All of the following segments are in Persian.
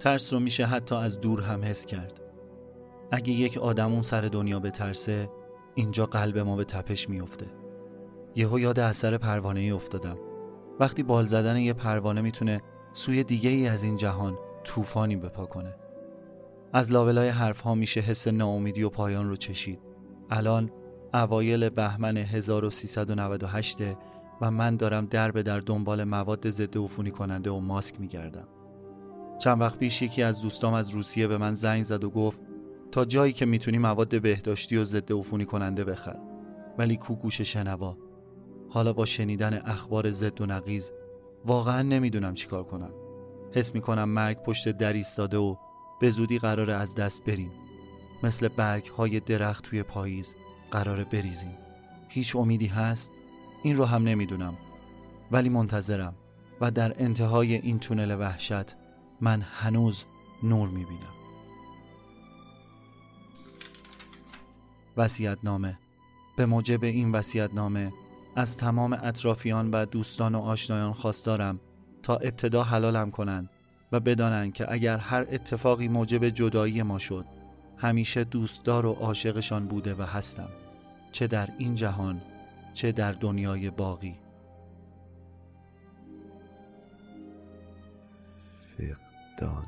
ترس رو میشه حتی از دور هم حس کرد. اگه یک آدمون سر دنیا به ترسه اینجا قلب ما به تپش میفته یهو یاد اثر پروانه ای افتادم. وقتی بال زدن یه پروانه می‌تونه سوی دیگه ای از این جهان طوفانی بپا کنه. از لابلای حرف ها میشه حس ناامیدی و پایان رو چشید. الان اوایل بهمن 1398 و من دارم در به در دنبال مواد ضد عفونی کننده و ماسک میگردم. چند وقت پیش یکی از دوستام از روسیه به من زنگ زد و گفت تا جایی که می‌تونی مواد بهداشتی و ضد عفونی کننده بخر. ولی کو گوش شنوا. حالا با شنیدن اخبار ضد و نقیز واقعا نمی‌دونم چیکار کنم. حس می‌کنم مرگ پشت در ایستاده و به زودی قراره از دست بریم. مثل برگ های درخت توی پاییز قراره بریزیم هیچ امیدی هست؟ این رو هم نمی‌دونم ولی منتظرم و در انتهای این تونل وحشت من هنوز نور می‌بینم. وسیعت نامه به موجب این وسیعت نامه از تمام اطرافیان و دوستان و آشنایان خواستارم تا ابتدا حلالم کنند و بدانند که اگر هر اتفاقی موجب جدایی ما شد همیشه دوستدار و عاشقشان بوده و هستم چه در این جهان چه در دنیای باقی. فقدان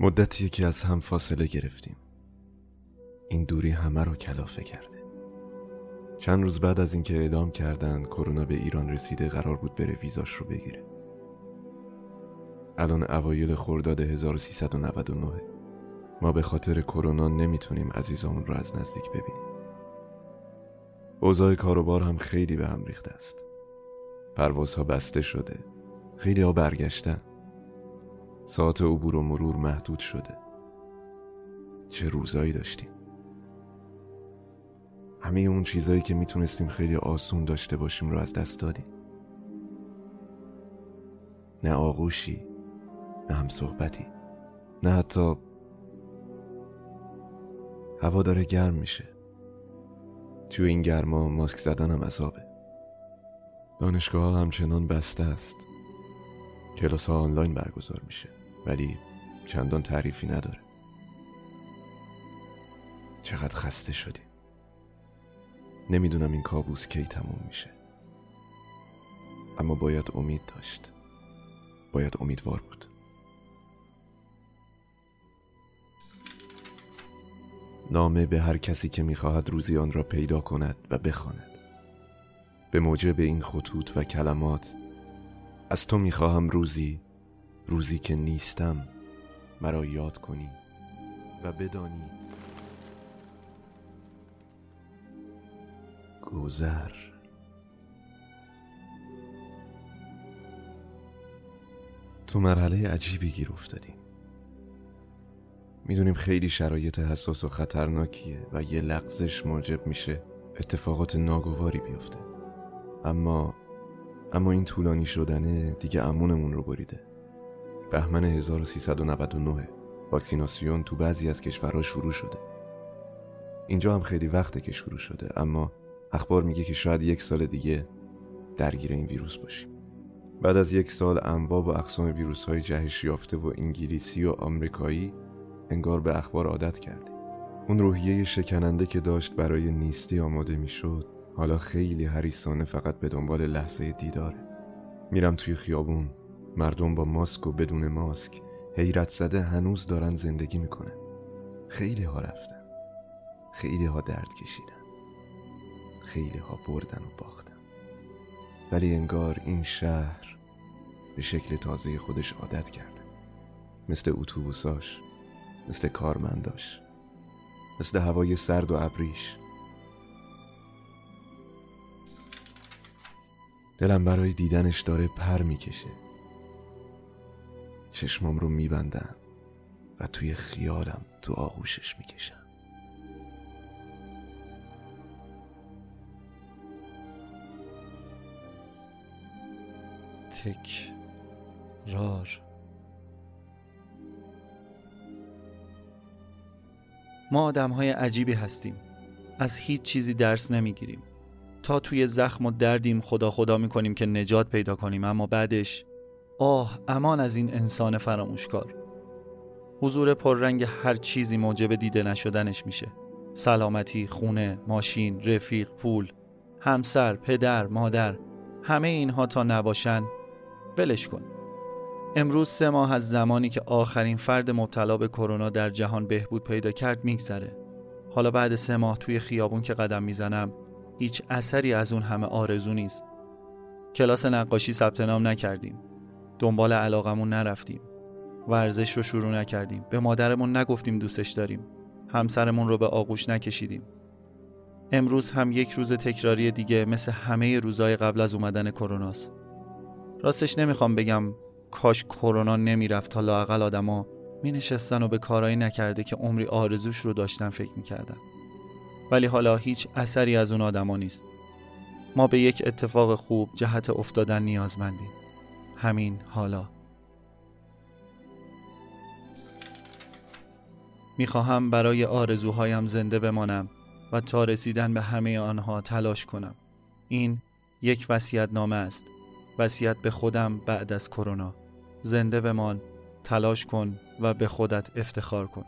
مدتیه که از هم فاصله گرفتیم. این دوری همه رو کلافه کرده. چند روز بعد از اینکه اعدام کردن کرونا به ایران رسیده قرار بود بره ویزاش رو بگیره. الان اوایل خرداد 1399 ما به خاطر کرونا نمی‌تونیم عزیزامون رو از نزدیک ببینیم. اوضاع کاروبار هم خیلی به هم ریخته است. پروازها بسته شده. خیلی ها برگشتن. ساعت عبور و مرور محدود شده. چه روزایی داشتیم. همه اون چیزایی که می‌تونستیم خیلی آسون داشته باشیم رو از دست دادیم. نه آغوشی نه هم صحبتی نه حتی هوا داره گرم میشه. تو این گرما ماسک زدن هم عذابه. دانشگاه ها همچنان بسته است. کلاس ها آنلاین برگزار میشه ولی چندان تعریفی نداره. چقدر خسته شدیم نمی‌دونم این کابوس کی تموم میشه. اما باید امید داشت. باید امیدوار بود. نامه به هر کسی که می‌خواهد روزی آن را پیدا کند و بخواند. به موجب این خطوط و کلمات از تو می‌خواهم روزی روزی که نیستم مرا یاد کنی و بدانی. گذر. تو مرحله عجیبی گیر افتادیم می‌دونیم خیلی شرایط حساس و خطرناکیه و یه لغزش موجب میشه اتفاقات ناگواری بیفته. اما اما این طولانی شدنه دیگه امونمون رو بریده. بهمن 1399 واکسیناسیون تو بعضی از کشورها شروع شده. اینجا هم خیلی وقته که شروع شده اما اخبار میگه که شاید یک سال دیگه درگیر این ویروس باشیم. بعد از یک سال انواع و اقسام ویروس های جهش یافته و انگلیسی و آمریکایی انگار به اخبار عادت کردیم. اون روحیه شکننده که داشت برای نیستی آماده می‌شد حالا خیلی حریصانه فقط به دنبال لحظه دیداره میرم توی خیابون. مردم با ماسک و بدون ماسک. حیرت زده هنوز دارن زندگی می‌کنن. خیلی ها رفتن. خیلی ها درد کشیدن. خیلی ها بردن و باختن. ولی انگار این شهر به شکل تازه خودش عادت کرده. مثل اتوبوساش مثل کارمنداش مثل هوای سرد و ابریش. دلم برای دیدنش داره پر می‌کشه. چشمام رو میبندم و توی خیالم تو آغوشش می‌کشم. تکرار. ما آدم های عجیبی هستیم. از هیچ چیزی درس نمی‌گیریم. تا توی زخم و دردیم خدا خدا می‌کنیم که نجات پیدا کنیم. اما بعدش آه امان از این انسان فراموشکار. حضور پررنگ هر چیزی موجب دیده نشدنش میشه. سلامتی، خونه، ماشین، رفیق، پول، همسر، پدر، مادر همه اینها تا نباشن ولش کن. امروز سه ماه از زمانی که آخرین فرد مبتلا به کرونا در جهان بهبود پیدا کرد میگذره. حالا بعد سه ماه توی خیابون که قدم می‌زنم هیچ اثری از اون همه آرزو نیست. کلاس نقاشی ثبت نام نکردیم. دنبال علاقمون نرفتیم. ورزش رو شروع نکردیم. به مادرمون نگفتیم دوستش داریم. همسرمون رو به آغوش نکشیدیم. امروز هم یک روز تکراری دیگه مثل همه روزهای قبل از اومدن کروناست راستش نمی‌خوام بگم کاش کرونا نمی‌رفت تا لاقل آدما می نشستن و به کارایی نکرده که عمری آرزوش رو داشتن فکر می‌کردن. ولی حالا هیچ اثری از اون آدما نیست. ما به یک اتفاق خوب جهت افتادن نیازمندیم. همین حالا. می‌خواهم برای آرزوهایم زنده بمانم و تا رسیدن به همه آنها تلاش کنم. این یک وصیت نامه است. وصیت به خودم بعد از کرونا. زنده بمان تلاش کن و به خودت افتخار کن.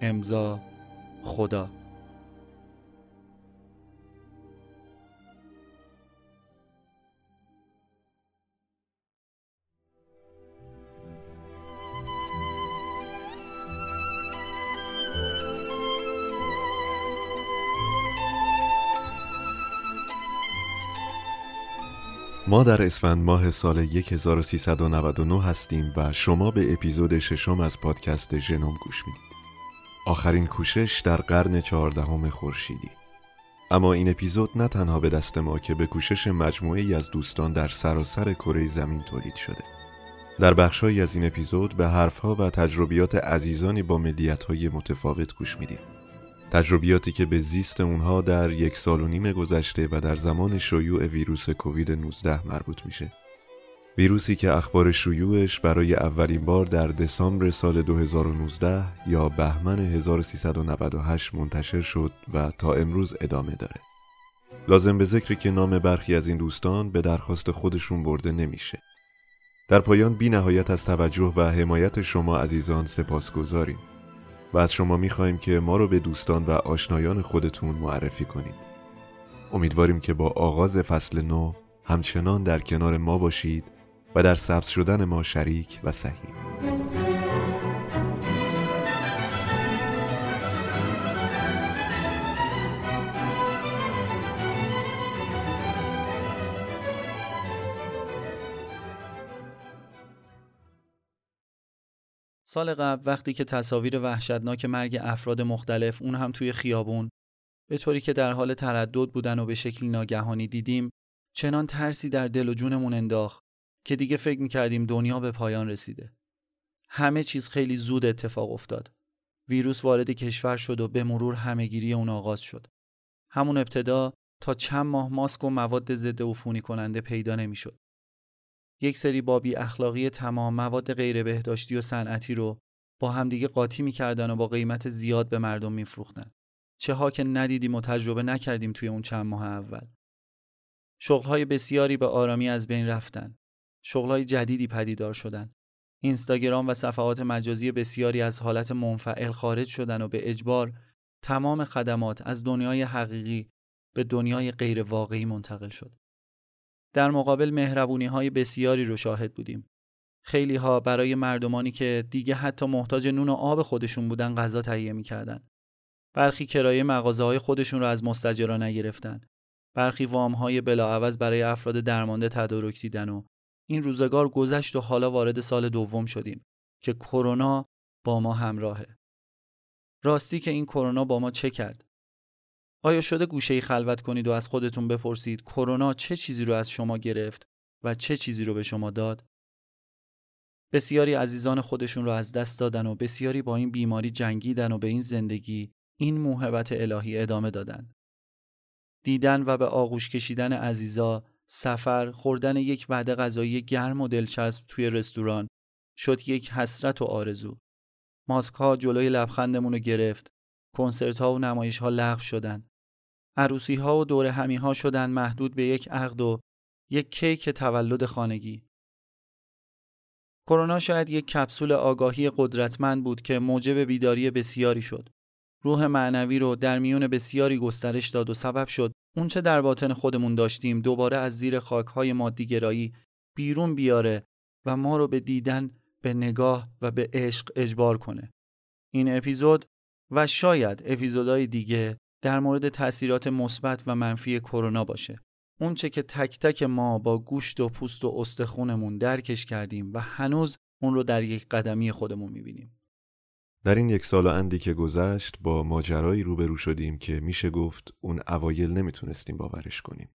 امضا خدا. ما در اسفند ماه سال 1399 هستیم و شما به اپیزود ششم از پادکست ژنوم گوش می‌دید. آخرین کوشش در قرن چهاردهم خورشیدی. اما این اپیزود نه تنها به دست ما که به کوشش مجموعه از دوستان در سراسر کره زمین تولید شده. در بخشهایی از این اپیزود به حرفها و تجربیات عزیزانی با ملیت‌های متفاوت گوش میدیم. تجربیاتی که به زیست اونها در یک سال و نیم گذشته و در زمان شیوع ویروس کووید 19 مربوط میشه. ویروسی که اخبار شیوعش برای اولین بار در دسامبر سال 2019 یا بهمن 1398 منتشر شد و تا امروز ادامه داره. لازم به ذکر که نام برخی از این دوستان به درخواست خودشون برده نمیشه. در پایان بی نهایت از توجه و حمایت شما عزیزان سپاس گذاریم. و از شما می‌خواهیم که ما رو به دوستان و آشنایان خودتون معرفی کنید. امیدواریم که با آغاز فصل نو همچنان در کنار ما باشید و در سبز شدن ما شریک و سهیم سال قبل وقتی که تصاویر وحشتناک مرگ افراد مختلف اون هم توی خیابون به طوری که در حال تردد بودن و به شکلی ناگهانی دیدیم چنان ترسی در دل و جونمون انداخت که دیگه فکر می‌کردیم دنیا به پایان رسیده همه چیز خیلی زود اتفاق افتاد ویروس وارد کشور شد و به مرور همهگیری اون آغاز شد. همون ابتدا تا چند ماه ماسک و مواد ضد عفونی کننده پیدا نمی‌شد. یک سری بابی اخلاقی تمام مواد غیر بهداشتی و صنعتی رو با همدیگه قاطی می‌کردن و با قیمت زیاد به مردم میفروختن. چه ها که ندیدیم و تجربه نکردیم توی اون چند ماه اول. شغلهای بسیاری به آرامی از بین رفتن. شغلهای جدیدی پدیدار شدن. اینستاگرام و صفحات مجازی بسیاری از حالت منفعل خارج شدن و به اجبار تمام خدمات از دنیای حقیقی به دنیای غیر واقعی منتقل شد. در مقابل مهربونی های بسیاری رو شاهد بودیم. خیلی ها برای مردمانی که دیگه حتی محتاج نون و آب خودشون بودن غذا تهیه می‌کردن. برخی کرایه مغازه های خودشون رو از مستجرا نگرفتن. برخی وام های بلاعوض برای افراد درمانده تدارک دیدن و این روزگار گذشت و حالا وارد سال دوم شدیم که کرونا با ما همراهه. راستی که این کرونا با ما چه کرد؟ آیا شده گوشه ای خلوت کنید و از خودتون بپرسید کرونا چه چیزی رو از شما گرفت و چه چیزی رو به شما داد؟ بسیاری عزیزان خودشون رو از دست دادن و بسیاری با این بیماری جنگیدن و به این زندگی این موهبت الهی ادامه دادن. دیدن و به آغوش کشیدن عزیزا، سفر، خوردن یک وعده غذایی گرم و دلچسب توی رستوران شد یک حسرت و آرزو. ماسک ها جلوی لبخندمون رو گرفت. کنسرت ها و نمایش ها لغو شدن. عروسی ها و دور همی ها شدن محدود به یک عقد و یک کیک تولد خانگی. کرونا شاید یک کپسول آگاهی قدرتمند بود که موجب بیداری بسیاری شد. روح معنوی رو در میون بسیاری گسترش داد و سبب شد اونچه در باطن خودمون داشتیم دوباره از زیر خاکهای مادیگرایی بیرون بیاره و ما رو به دیدن به نگاه و به عشق اجبار کنه. این اپیزود و شاید اپیزودهای دیگه در مورد تاثیرات مثبت و منفی کرونا باشه. اونچه که تک تک ما با گوشت و پوست و استخونمون درکش کردیم و هنوز اون رو در یک قدمی خودمون می‌بینیم. در این یک سال و اندی که گذشت با ماجرایی روبرو شدیم که میشه گفت اون اوایل نمی‌تونستیم باورش کنیم.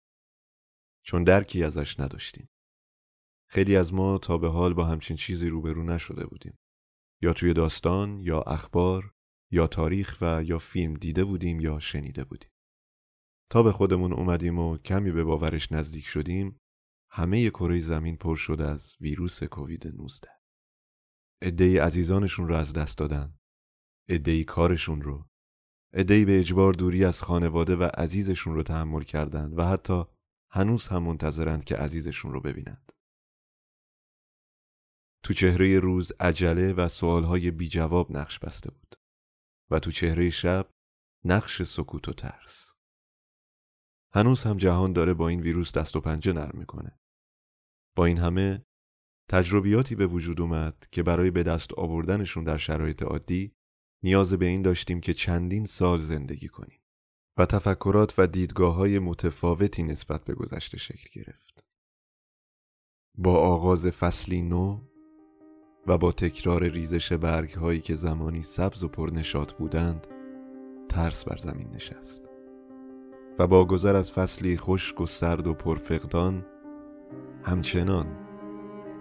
چون درکی ازش نداشتیم. خیلی از ما تا به حال با همچین چیزی روبرو نشده بودیم. یا توی داستان یا اخبار یا تاریخ و یا فیلم دیده بودیم یا شنیده بودیم. تا به خودمون اومدیم و کمی به باورش نزدیک شدیم همه کره زمین پر شده از ویروس کووید 19 عدهای عزیزانشون رو از دست دادن. عدهای کارشون رو. عدهای به اجبار دوری از خانواده و عزیزشون رو تحمل کردند و حتی هنوز هم منتظرند که عزیزشون رو ببینند. تو چهره روز عجله و سوالهای بی جواب نقش بسته بود. و تو چهره شب نقش سکوت و ترس هنوز هم جهان داره با این ویروس دست و پنجه نرم می‌کنه. با این همه تجربیاتی به وجود اومد که برای به دست آوردنشون در شرایط عادی نیاز به این داشتیم که چندین سال زندگی کنیم و تفکرات و دیدگاه های متفاوتی نسبت به گذشته شکل گرفت. با آغاز فصلی نو و با تکرار ریزش برگ هایی که زمانی سبز و پرنشات بودند ترس بر زمین نشست. و با گذر از فصلی خشک و سرد و پرفقدان همچنان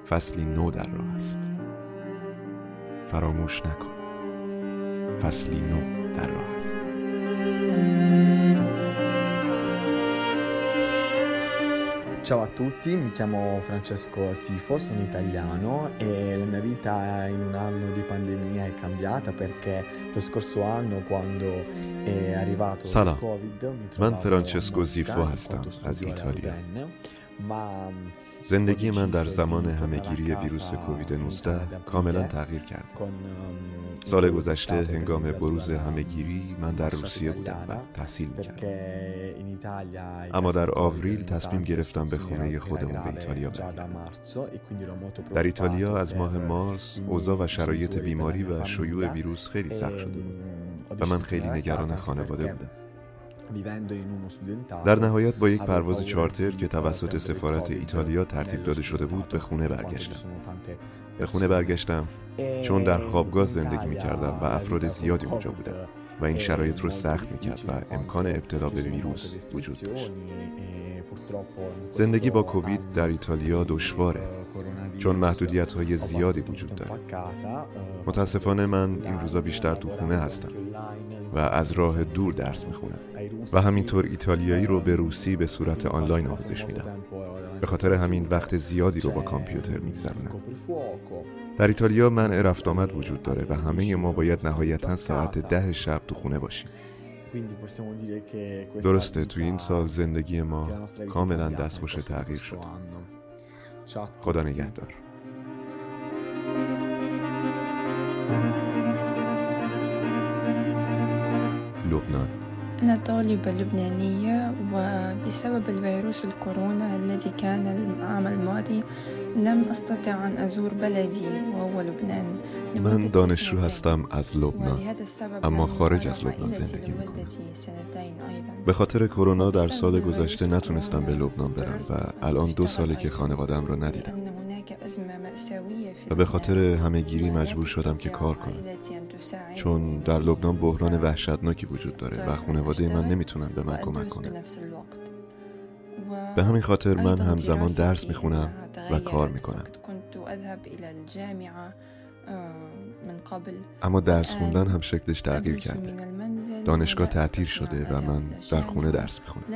فصلی نو در راه است فراموش نکن فصلی نو در راه است Ciao a tutti, mi chiamo Francesco Sifo, sono italiano e la mia vita in un anno di pandemia è cambiata perché lo scorso anno quando è arrivato Salam. il Covid mi trovavo Man Francesco Sifo hasta az itt vagyok. Ma زندگی من در زمان همهگیری ویروس کووید 19 کاملا تغییر کرد. سال گذشته هنگام بروز همهگیری من در روسیه بودم و تحصیل می‌کردم. اما در آوریل تصمیم گرفتم به خونه خودمون به ایتالیا بردم در ایتالیا از ماه مارس اوضاع و شرایط بیماری و شیوع ویروس خیلی سخت شده بود. و من خیلی نگران خانواده بودم. در نهایت با یک پرواز چارتر که توسط سفارت ایتالیا ترتیب داده شده بود به خونه برگشتم. به خونه. برگشتم چون در خوابگاه زندگی Italia می‌کردم و افراد زیادی اونجا بودن و این شرایط رو سخت می‌کرد difficile و امکان ابتلا به ویروس وجود داشت. زندگی با کووید در ایتالیا دشواره. چون محدودیت های زیادی وجود داره. متاسفانه من این روزا بیشتر تو خونه هستم و از راه دور درس می‌خونم. و همینطور ایتالیایی رو به روسی به صورت آنلاین آموزش میدم. به خاطر همین وقت زیادی رو با کامپیوتر میگذرونم. در ایتالیا من رفت آمد وجود داره و همه ما باید نهایتا ساعت ده شب تو خونه باشیم. درسته تو این سال زندگی ما کاملا دستخوش تغییر شد خدا نگهدار. لبنان. أنا طالبة لبنانية وبسبب الفيروس الكورونا الذي كان العام الماضي لم أستطع أن أزور بلدي وهو لبنان. من دانشجو هستم از لبنان. اما خارج از لبنان زندگی می‌کنم. به خاطر کرونا در سال گذشته نتونستم به لبنان برم و الان دو ساله که خانوادم را ندیدم. و به خاطر همه گیری مجبور شدم که کار کنم. چون در لبنان بحران وحشتناکی وجود داره و خانواده من نمی‌تونن به من کمک کنن به همین خاطر من همزمان درس می‌خونم و کار می‌کنم. اما درس خوندن هم شکلش تغییر کرده. دانشگاه تعطیل شده و من در خونه درس می‌خونم.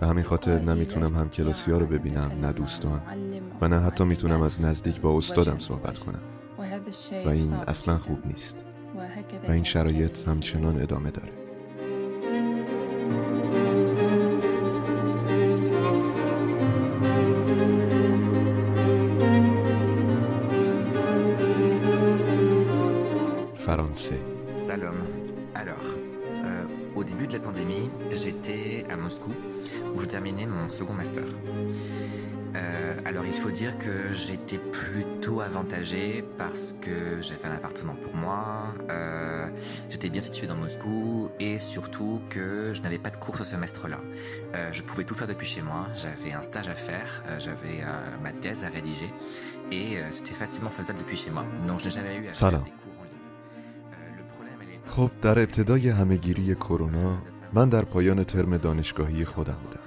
به همین خاطر نمی‌تونم هم کلاسی ها رو ببینم نه دوستان. و نه حتی می‌تونم از نزدیک با استادم صحبت کنم. و این اصلا خوب نیست. و این شرایط همچنان ادامه داره. Salom. Alors, euh, au début de la pandémie, j'étais à Moscou où je terminais mon second master. Euh, alors il faut dire que j'étais plutôt avantagé parce que j'avais un appartement pour moi, euh, j'étais bien situé dans Moscou et surtout que je n'avais pas de cours ce semestre-là. Je pouvais tout faire depuis chez moi, j'avais un stage à faire, j'avais ma thèse à rédiger et c'était facilement faisable depuis chez moi. Donc je n'ai jamais eu à... Sarah, خب در ابتدای همهگیری کرونا من در پایان ترم دانشگاهی خودم بودم.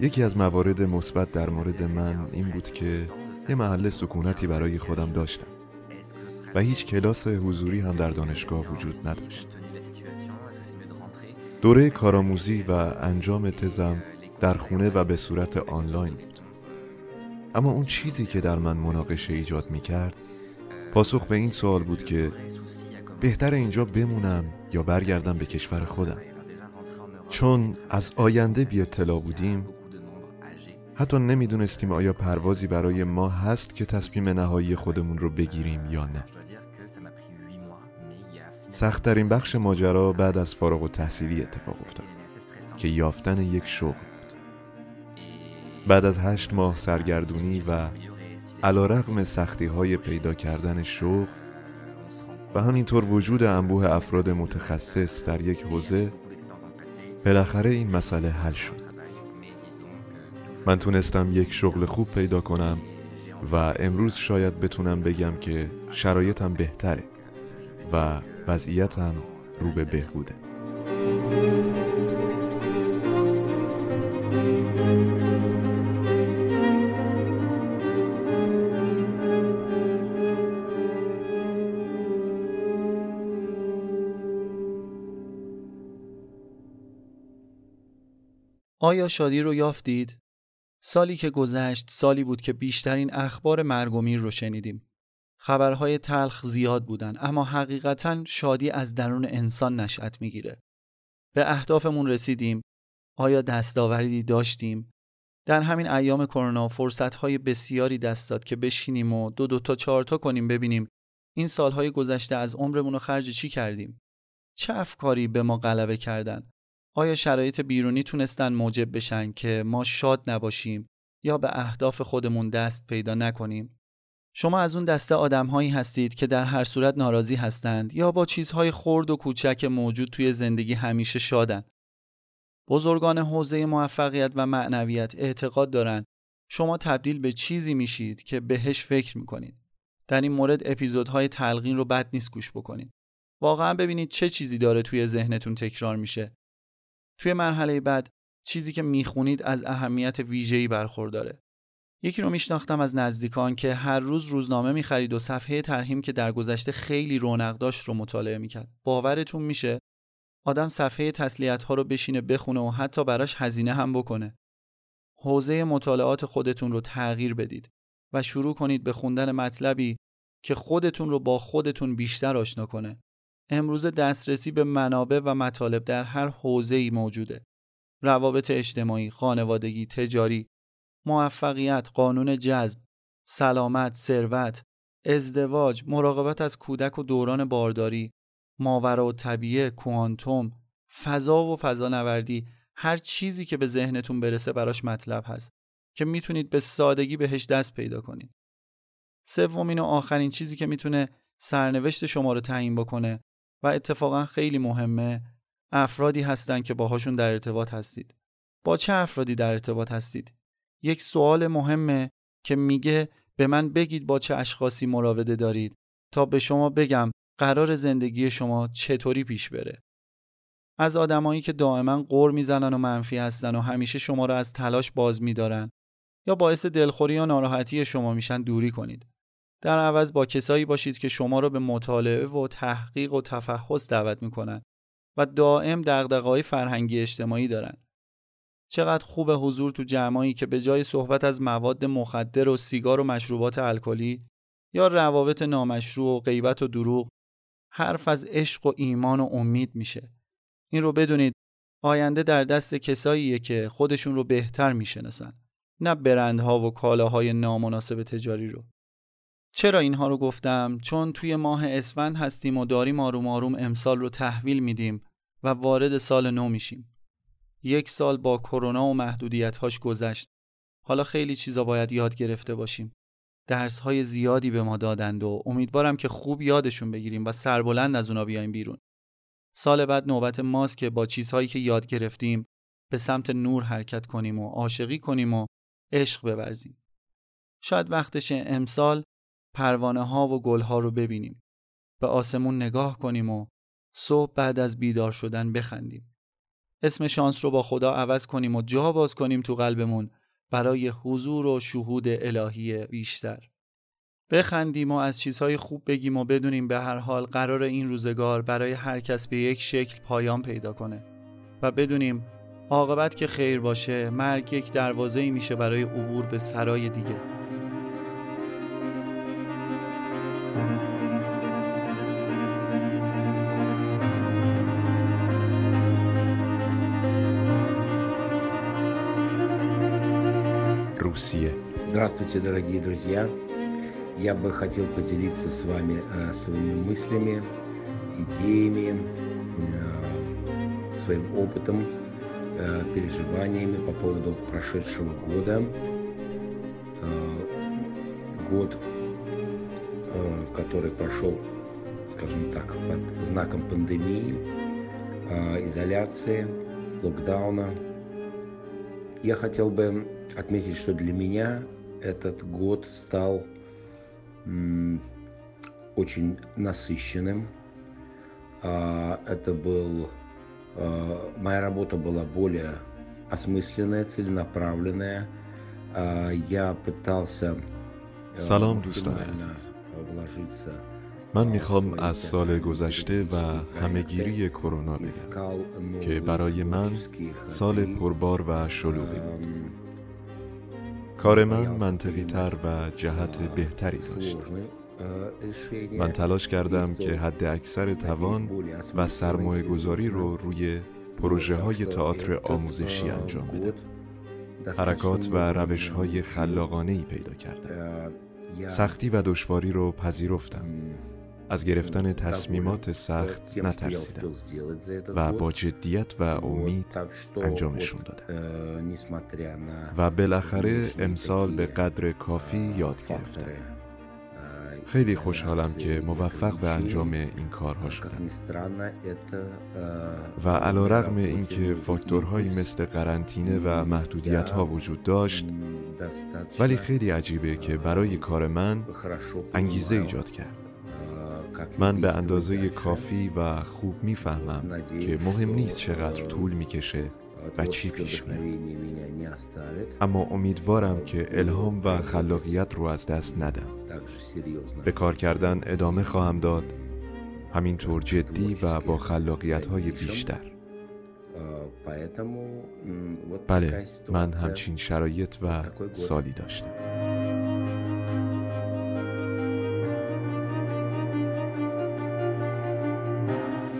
یکی از موارد مثبت در مورد من این بود که یه محل سکونتی برای خودم داشتم و هیچ کلاس حضوری هم در دانشگاه وجود نداشت. دوره کارآموزی و انجام تزم در خونه و به صورت آنلاین بود. اما اون چیزی که در من مناقشه ایجاد می کرد پاسخ به این سوال بود که بهتر اینجا بمونم یا برگردم به کشور خودم. چون از آینده بی اطلاع بودیم حتی نمی‌دونستیم آیا پروازی برای ما هست که تصمیم نهایی خودمون رو بگیریم یا نه. سختترین بخش ماجرا بعد از فارغ و تحصیلی اتفاق افتاد که یافتن یک شغل بود. بعد از هشت ماه سرگردونی و علا رقم سختی های پیدا کردن شغل و همینطور وجود انبوه افراد متخصص در یک حوزه بالاخره این مسئله حل شد. من تونستم یک شغل خوب پیدا کنم و امروز شاید بتونم بگم که شرایطم بهتره و وضعیتم رو به بهبوده. آیا شادی رو یافتید؟ سالی که گذشت سالی بود که بیشترین اخبار مرگ و میر رو شنیدیم. خبرهای تلخ زیاد بودن اما حقیقتا شادی از درون انسان نشأت می‌گیره. به اهدافمون رسیدیم. آیا دستاوردی داشتیم؟ در همین ایام کرونا فرصتهای بسیاری دست داد که بشینیم و دو دو تا چهار تا کنیم ببینیم این سالهای گذشته از عمرمون رو خرج چی کردیم؟ چه افکاری به ما غلبه کردن؟ آیا شرایط بیرونی تونستن موجب بشن که ما شاد نباشیم یا به اهداف خودمون دست پیدا نکنیم؟ شما از اون دسته آدمهایی هستید که در هر صورت ناراضی هستند یا با چیزهای خرد و کوچک موجود توی زندگی همیشه شادن. بزرگان حوزه موفقیت و معنویت اعتقاد دارند شما تبدیل به چیزی میشید که بهش فکر می‌کنید. در این مورد اپیزودهای تلقین رو بد نیست گوش بکنید. واقعا ببینید چه چیزی داره توی ذهنتون تکرار میشه. توی مرحله بعد چیزی که می‌خونید از اهمیت ویژه‌ای برخورداره. یکی رو میشناختم از نزدیکان که هر روز روزنامه می‌خرید و صفحه ترهیم که در گذشته خیلی رونق داشت رو مطالعه می‌کرد. باورتون میشه آدم صفحه تسلیت ها رو بشینه بخونه و حتی براش هزینه هم بکنه. حوزه مطالعات خودتون رو تغییر بدید و شروع کنید به خوندن مطلبی که خودتون رو با خودتون بیشتر آشنا کنه. امروز دسترسی به منابع و مطالب در هر حوزه‌ای موجوده. روابط اجتماعی، خانوادگی، تجاری، موفقیت، قانون جذب، سلامت، ثروت، ازدواج، مراقبت از کودک و دوران بارداری، ماورا و طبیعه، کوانتوم، فضا و فضانوردی، هر چیزی که به ذهنتون برسه براش مطلب هست که می‌تونید به سادگی بهش دست پیدا کنید. سومین و آخرین چیزی که می‌تونه سرنوشت شما رو تعیین بکنه و اتفاقا خیلی مهمه افرادی هستند که باهاشون در ارتباط هستید. با چه افرادی در ارتباط هستید؟ یک سوال مهمه که میگه به من بگید با چه اشخاصی مراوده دارید تا به شما بگم قرار زندگی شما چطوری پیش بره. از آدمایی که دائما قور می‌زنن و منفی هستن و همیشه شما را از تلاش باز میدارن یا باعث دلخوری یا ناراحتی شما میشن دوری کنید. در عوض با کسایی باشید که شما را به مطالعه و تحقیق و تفحص دعوت می‌کنن و دائم دغدغه‌های فرهنگی اجتماعی دارن. چقدر خوب حضور تو جمعایی که به جای صحبت از مواد مخدر و سیگار و مشروبات الکلی یا روابط نامشروع و غیبت و دروغ حرف از عشق و ایمان و امید میشه. این رو بدونید آینده در دست کساییه که خودشون رو بهتر می‌شناسن نه برندها و کالاهای نامناسب تجاری رو. چرا اینها رو گفتم؟ چون توی ماه اسفند هستیم و داریم آروم آروم امسال رو تحویل میدیم و وارد سال نو میشیم. یک سال با کرونا و محدودیتهاش گذشت. حالا خیلی چیزا باید یاد گرفته باشیم. درس های زیادی به ما دادند و امیدوارم که خوب یادشون بگیریم و سربلند از اونا بیایم بیرون. سال بعد نوبت ماست که با چیزهایی که یاد گرفتیم به سمت نور حرکت کنیم و عاشقی کنیم و عشق بورزیم. شاید وقتش امسال پروانه ها و گل ها رو ببینیم. به آسمون نگاه کنیم و صبح بعد از بیدار شدن بخندیم. اسم شانس رو با خدا عوض کنیم و جا باز کنیم تو قلبمون برای حضور و شهود الهی بیشتر. بخندیم و از چیزهای خوب بگیم و بدونیم به هر حال قرار این روزگار برای هر کس به یک شکل پایان پیدا کنه و بدونیم عاقبت که خیر باشه مرگ یک دروازه میشه برای عبور به سرای دیگه Руссия. Здравствуйте, дорогие друзья! Я бы хотел поделиться с вами э, своими мыслями, идеями, э, своим опытом, э, переживаниями по поводу прошедшего года. Год, Э, который прошел, скажем так, под знаком пандемии, э, изоляции, локдауна. Я хотел бы отметить, что для меня этот год стал очень насыщенным. А, это был... Э, моя работа была более осмысленная, целенаправленная. А, я пытался... Салам, Дустан من می‌خوام از سال گذشته و همهگیری کرونا بگم که برای من سال پربار و شلوغی بود. کار من منطقی تر و جهت بهتری داشت. من تلاش کردم که حد اکثر توان و سرمایه گذاری رو روی پروژه های تئاتر آموزشی انجام بدم. حرکات و روش های خلاقانه ای پیدا کردم. سختی و دشواری رو پذیرفتم. از گرفتن تصمیمات سخت نترسیدم و با جدیت و امید انجامشون دادم. و بالاخره امسال به قدر کافی یاد گرفتم. خیلی خوشحالم که موفق به انجام این کارها شدم. و علا رغم اینکه فاکتورهایی مثل قرنطینه و محدودیت ها وجود داشت ولی خیلی عجیبه که برای کار من انگیزه ایجاد کرد. من به اندازه کافی و خوب می‌فهمم که مهم نیست چقدر طول می‌کشه. و چی پیش میاد اما امیدوارم که الهام و خلاقیت رو از دست ندم به کار کردن ادامه خواهم داد همینطور جدی و با خلاقیت های بیشتر بله من همچین شرایط و سالی داشتم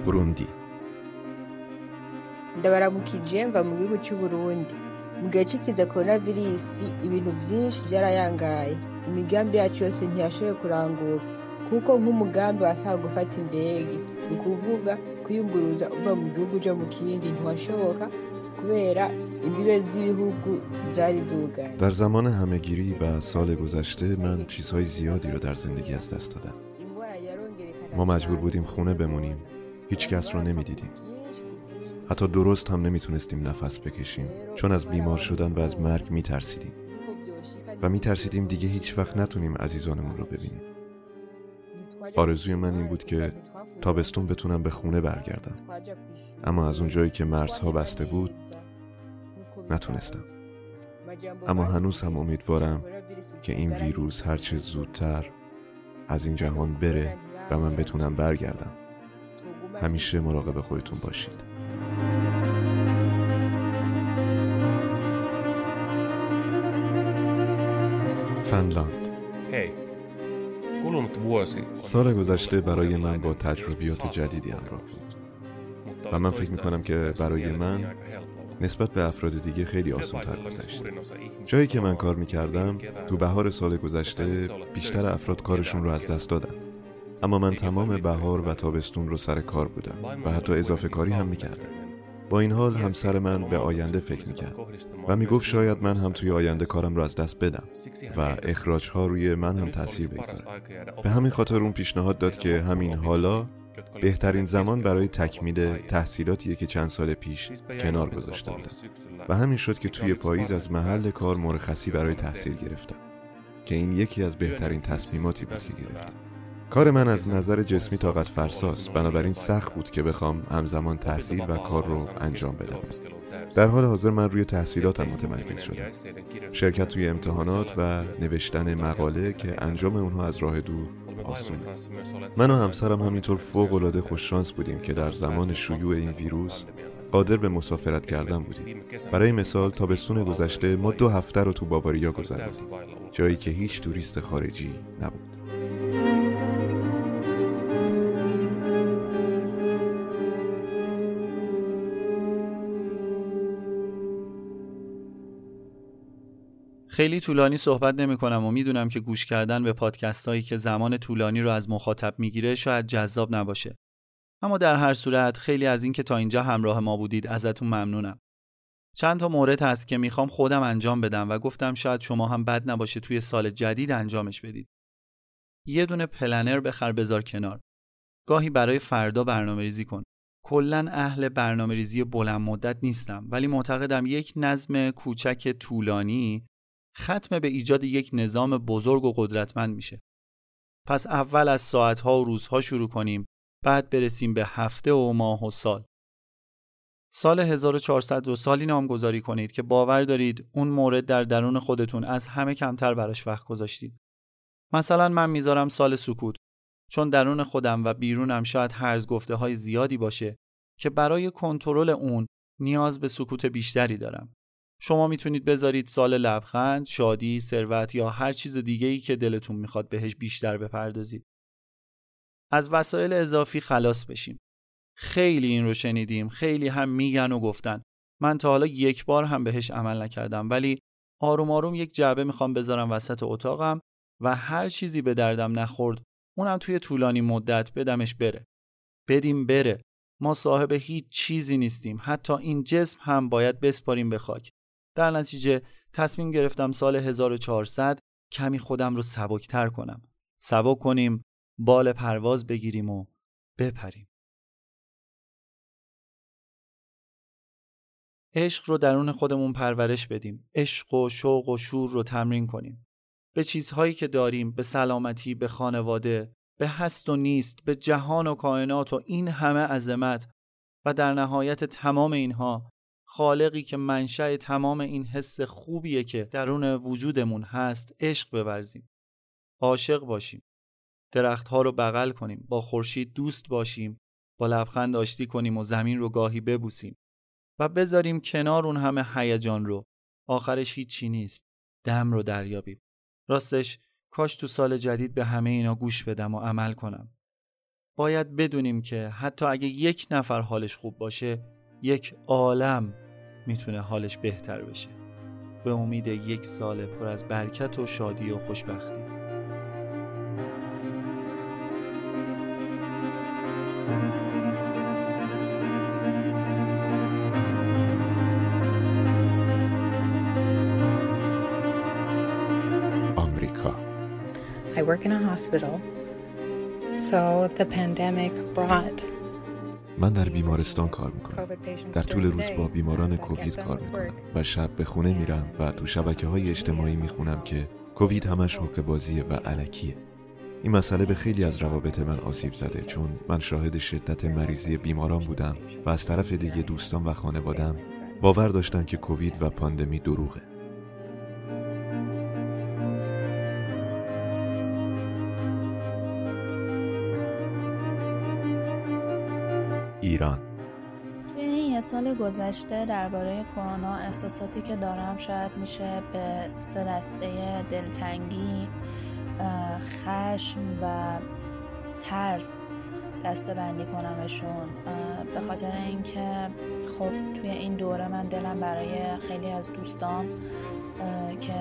burundi ndabaramukije mva mu gihugu cy'u Burundi mu gihe c'ikiza coronavirus ibintu vyinshi vyarayangaye imigambi yacu yose ntiyashoboye kuranguka kuko nk'umugambi wasaba gufata indege ni ukuvuga kwiyunguruza uva mu gihugu uja mu kindi ntiwashoboka kubera imbibe z'ibihugu zari zugaye در زمان همهگیری و سال گذشته من چیزهای زیادی رو در زندگی از دست دادم ما مجبور بودیم خونه بمونیم هیچ کس رو نمی‌دیدیم حتی درست هم نمی‌تونستیم نفس بکشیم. چون از بیمار شدن و از مرگ میترسیدیم. و میترسیدیم دیگه هیچ وقت نتونیم عزیزانمون رو ببینیم. آرزوی من این بود که تابستون بتونم به خونه برگردم. اما از اون جایی که مرزها بسته بود نتونستم. اما هنوز هم امیدوارم که این ویروس هرچه زودتر از این جهان بره و من بتونم برگردم. همیشه مراقب خودتون باشید. فنلاند. سال گذشته برای من با تجربیات جدیدی همراه بود. و من فکر می‌کنم که برای من نسبت به افراد دیگه خیلی آسان تر گذشت. جایی که من کار می‌کردم تو بهار سال گذشته بیشتر افراد کارشون رو از دست دادن. اما من تمام بهار و تابستون رو سر کار بودم و حتی اضافه کاری هم می‌کردم. با این حال همسر من به آینده فکر می‌کرد و می‌گفت شاید من هم توی آینده کارم رو از دست بدم و اخراج ها روی من هم تاثیر بگذاره. به همین خاطر اون پیشنهاد داد که همین حالا بهترین زمان برای تکمیل تحصیلاتیه که چند سال پیش کنار گذاشته بودم. و همین شد که توی پاییز از محل کار مرخصی برای تحصیل گرفتم. که این یکی از بهترین تصمیماتی بود که گرفتم کار من از نظر جسمی طاقت فرساست. بنابراین سخت بود که بخوام همزمان تحصیل و کار رو انجام بدم. در حال حاضر من روی تحصیلاتم متمرکز شدم. شرکت توی امتحانات و نوشتن مقاله که انجام اونها از راه دور آسونه من و همسرم همینطور فوق العاده خوششانس بودیم که در زمان شیوع این ویروس قادر به مسافرت کردن بودیم. برای مثال تابستون گذشته ما دو هفته رو تو باواریا گذروندیم. جایی که هیچ توریست خارجی نبود. خیلی طولانی صحبت نمی کنم و می‌دونم که گوش کردن به پادکست هایی که زمان طولانی رو از مخاطب می‌گیره شاید جذاب نباشه. اما در هر صورت خیلی از این که تا اینجا همراه ما بودید ازتون ممنونم. چند تا مورد هست که می‌خوام خودم انجام بدم و گفتم شاید شما هم بد نباشه توی سال جدید انجامش بدید. یه دونه پلنر بخر بذار کنار. گاهی برای فردا برنامه ریزی کن. کلا اهل برنامه ریزی بلند مدت نیستم ولی معتقدم یک نظم کوچک طولانی ختم به ایجاد یک نظام بزرگ و قدرتمند میشه. پس اول از ساعتها و روزها شروع کنیم بعد برسیم به هفته و ماه و سال. سال 1400 رو سالی نامگذاری کنید که باور دارید اون مورد در درون خودتون از همه کمتر براش وقت گذاشتید. مثلا من می‌ذارم سال سکوت چون درون خودم و بیرونم شاید هرز گفته های زیادی باشه که برای کنترل اون نیاز به سکوت بیشتری دارم. شما می‌تونید بذارید سال لبخند، شادی، ثروت یا هر چیز دیگه ای که دلتون می‌خواد بهش بیشتر بپردازید. از وسایل اضافی خلاص بشیم. خیلی این رو شنیدیم، خیلی هم میگن و گفتن. من تا حالا یک بار هم بهش عمل نکردم ولی آروم آروم یک جعبه می‌خوام بذارم وسط اتاقم و هر چیزی به دردم نخورد اونم توی طولانی مدت بدمش بره. بدیم بره. ما صاحب هیچ چیزی نیستیم. حتی این جسم هم باید بسپاریم به خاک. در نتیجه تصمیم گرفتم سال 1400 کمی خودم رو سبکتر کنم. سبک کنیم، بال پرواز بگیریم و بپریم. عشق رو درون خودمون پرورش بدیم. عشق و شوق و شور رو تمرین کنیم. به چیزهایی که داریم، به سلامتی، به خانواده، به هست و نیست، به جهان و کائنات و این همه عظمت و در نهایت تمام اینها خالقی که منشأ تمام این حس خوبیه که درون وجودمون هست عشق بورزیم عاشق باشیم. درختها رو بغل کنیم با خورشید دوست باشیم با لبخند آشتی کنیم و زمین رو گاهی ببوسیم و بذاریم کنار اون همه هیجان رو. آخرش هیچی نیست. دم رو دریابیم. راستش کاش تو سال جدید به همه اینا گوش بدم و عمل کنم. باید بدونیم که حتی اگه یک نفر حالش خوب باشه یک عالم می‌تونه حالش بهتر بشه. به امید یک سال پر از برکت و شادی و خوشبختی. آمریکا. I work in a hospital. So the pandemic brought من در بیمارستان کار می‌کنم. در طول روز با بیماران کووید کار می‌کنم. و شب به خونه میرم و تو شبکه های اجتماعی می‌خونم که کووید همش حق بازیه و علکیه. این مسئله به خیلی از روابط من آسیب زده چون من شاهد شدت مریضی بیماران بودم و از طرف دیگه دوستان و خانوادم باور داشتن که کووید و پاندمی دروغه. ایران. توی این یه سال گذشته درباره کرونا احساساتی که دارم شاید میشه به سه دسته دلتنگی خشم و ترس دسته بندی کنمشون به خاطر اینکه خب توی این دوره من دلم برای خیلی از دوستام اه، که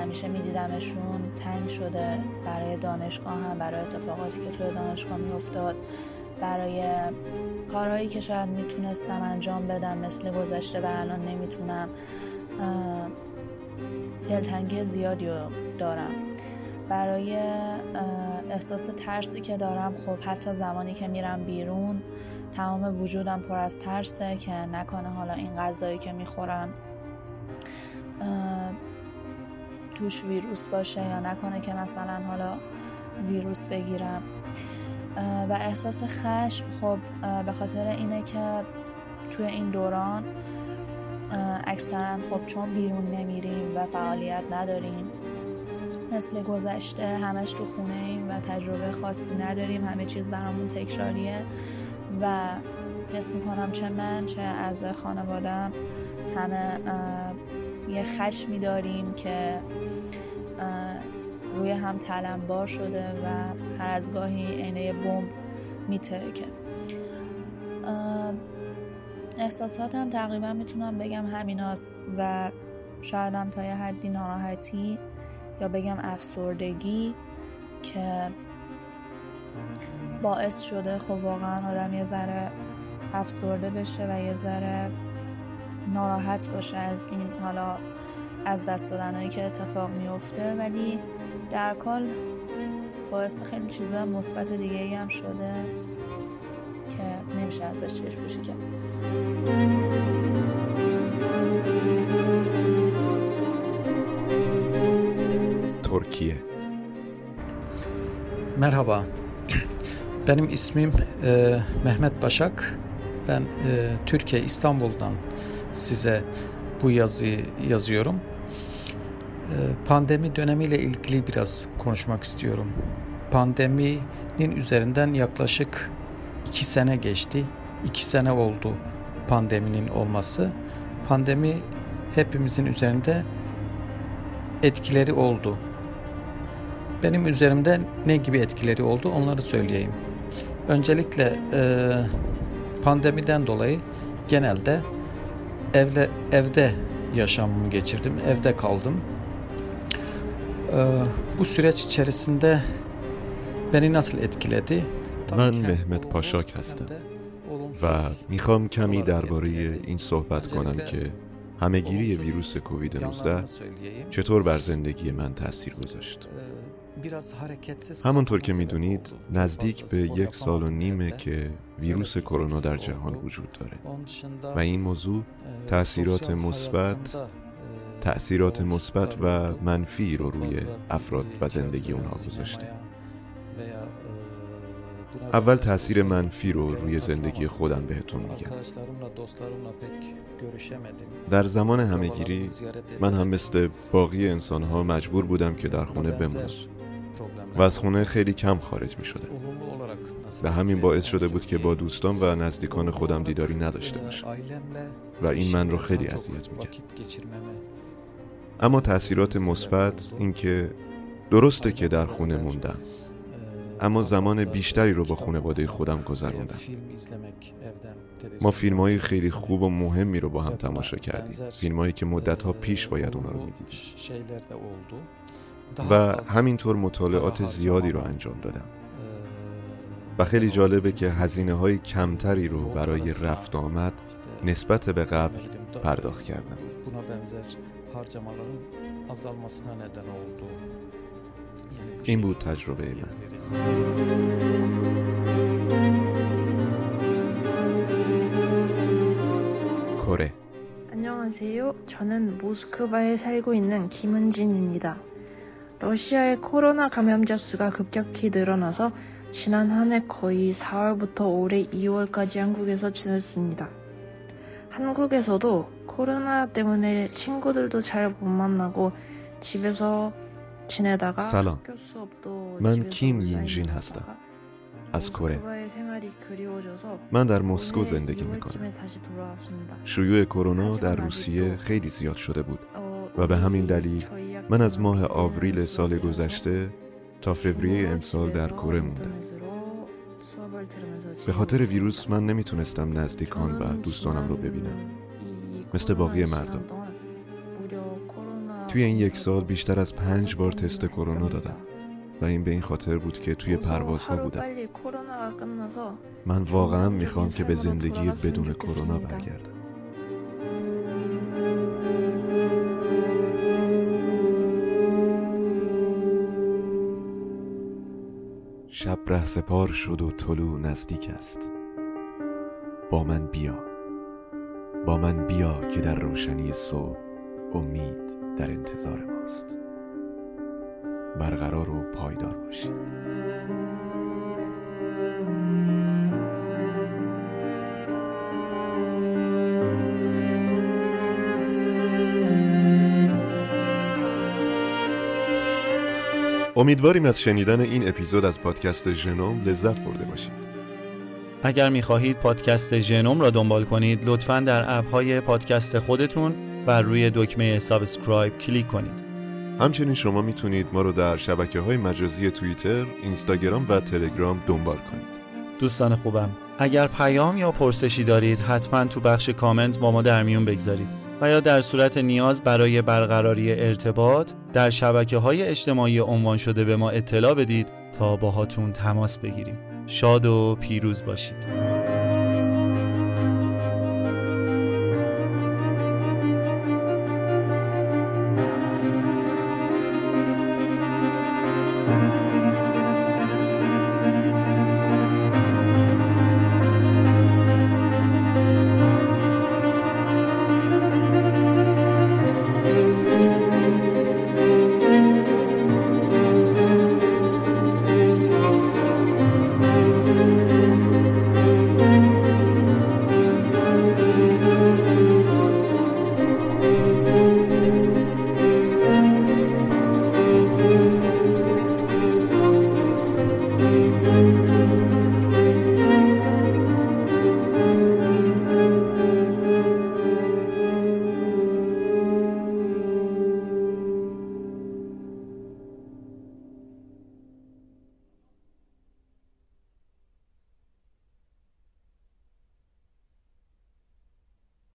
همیشه میدیدمشون تنگ شده برای دانشگاه هم برای اتفاقاتی که توی دانشگاه میافتاد. برای کارهایی که شاید می‌تونستم انجام بدم مثل گذشته و الان نمی‌تونم دلتنگی زیادی رو دارم. برای احساس ترسی که دارم خب حتی زمانی که میرم بیرون تمام وجودم پر از ترسه که نکنه حالا این غذایی که می‌خورم توش ویروس باشه یا نکنه که مثلا حالا ویروس بگیرم. و احساس خشم خب به خاطر اینه که توی این دوران اکثرا خب چون بیرون نمیریم و فعالیت نداریم مثل گذشته همش تو خونه ایم و تجربه خاصی نداریم همه چیز برامون تکراریه و حس می‌کنم چه من چه از خانوادم همه یه خشمی داریم که روی هم تلمبار شده و هر از گاهی عینه بمب میترکه. احساساتم تقریبا می‌تونم بگم همیناست و شایدم تا یه حدی ناراحتی یا بگم افسردگی که باعث شده خب واقعا آدم یه ذره افسرده بشه و یه ذره ناراحت باشه از این حالا از دست دادنهایی که اتفاق میفته ولی در کل باعث خیلی چیزا مثبت دیگه ای هم شده که نمیشه ازش چشم پوشی کرد ترکیه Merhaba. Benim ismim e, Mehmet Başak. Ben e, Türkiye İstanbul'dan size bu yazıyı yazıyorum. E, pandemi dönemiyle ilgili biraz konuşmak istiyorum. Pandeminin üzerinden yaklaşık iki sene geçti. İki sene oldu pandeminin olması. Pandemi hepimizin üzerinde etkileri oldu. Benim üzerimde ne gibi etkileri oldu onları söyleyeyim. Öncelikle e, pandemiden dolayı genelde evle evde yaşamımı geçirdim, evde kaldım. bu süreç içerisinde beni nasıl etkiledi? من مهمت پاشاک هستم و می‌خوام کمی درباره این صحبت کنم که همهگیری ویروس کووید 19 چطور بر زندگی من تاثیر گذاشت همونطور که می‌دونید نزدیک به یک سال و نیمه که ویروس کرونا در جهان وجود داره و این موضوع تاثیرات مثبت تأثیرات مثبت و. منفی رو روی افراد و زندگی اونها گذاشته. اول تاثیر منفی رو روی زندگی خودم بهتون میگم. در زمان همهگیری من هم مثل باقی انسانها مجبور بودم که در خونه بمونم و از خونه خیلی کم خارج می شده و همین باعث شده بود که با دوستان و نزدیکان خودم دیداری نداشته باشم. و این من رو خیلی اذیت می‌کرد. اما تاثیرات مثبت اینکه درسته که در خونه موندم. اما زمان بیشتری رو با خانواده خودم گذروندم. ما فیلم های خیلی خوب و مهمی رو با هم تماشا کردیم. فیلم هایی که مدت ها پیش باید اونا رو می‌دیدیم. و همینطور مطالعات زیادی رو انجام دادم. و خیلی جالبه که هزینه های کمتری رو برای رفت آمد نسبت به قبل پرداخت کردم. harcamaların azalmasına neden oldu. Yani bu bu tecrübeyle. Kore. 안녕하세요. 저는 모스크바에 살고 있는 김은진입니다. 러시아의 코로나 감염자 수가 급격히 늘어나서 지난 한 해 거의 4월부터 올해 2월까지 한국에서 지냈습니다. 한국에서도 코로나 때문에 친구들도 잘 못 만나고 집에서 지내다가 سلام 학교 수업도 من 집에서 کیم 온라인으로 یینژین هستم از کره 모스크바의 생활이 그리워져서 من در مسکو 올해 زندگی 2월쯤에 میکنم 다시 돌아왔습니다. شیوع کرونا در روسیه خیلی زیاد شده بود 어, و به همین دلیل 저희 من از ماه 학교는 آوریل سال گذشته تا فوریه امسال در 집에서 کره موندم به خاطر ویروس من نمی‌تونستم نزدیکان و دوستانم رو ببینم. مثل باقی مردم. توی این یک سال بیشتر از پنج بار تست کرونا دادم و این به این خاطر بود که توی پروازها بودم. من واقعا می‌خوام که به زندگی بدون کرونا برگردم. ره سپار شد و طلوع نزدیک است. با من بیا. با من بیا که در روشنی صبح امید در انتظار ماست. برقرار و پایدار باشید امیدواریم از شنیدن این اپیزود از پادکست ژنوم لذت برده باشید. اگر می‌خواهید پادکست ژنوم را دنبال کنید لطفا در اپهای پادکست خودتون و روی دکمه subscribe کلیک کنید. همچنین شما می‌تونید ما رو در شبکه های مجازی توییتر، اینستاگرام و تلگرام دنبال کنید. دوستان خوبم اگر پیام یا پرسشی دارید حتما تو بخش کامنت با ما در میون بگذارید. و یا در صورت نیاز برای برقراری ارتباط در شبکه های اجتماعی عنوان شده به ما اطلاع بدید تا باهاتون تماس بگیریم. شاد و پیروز باشید.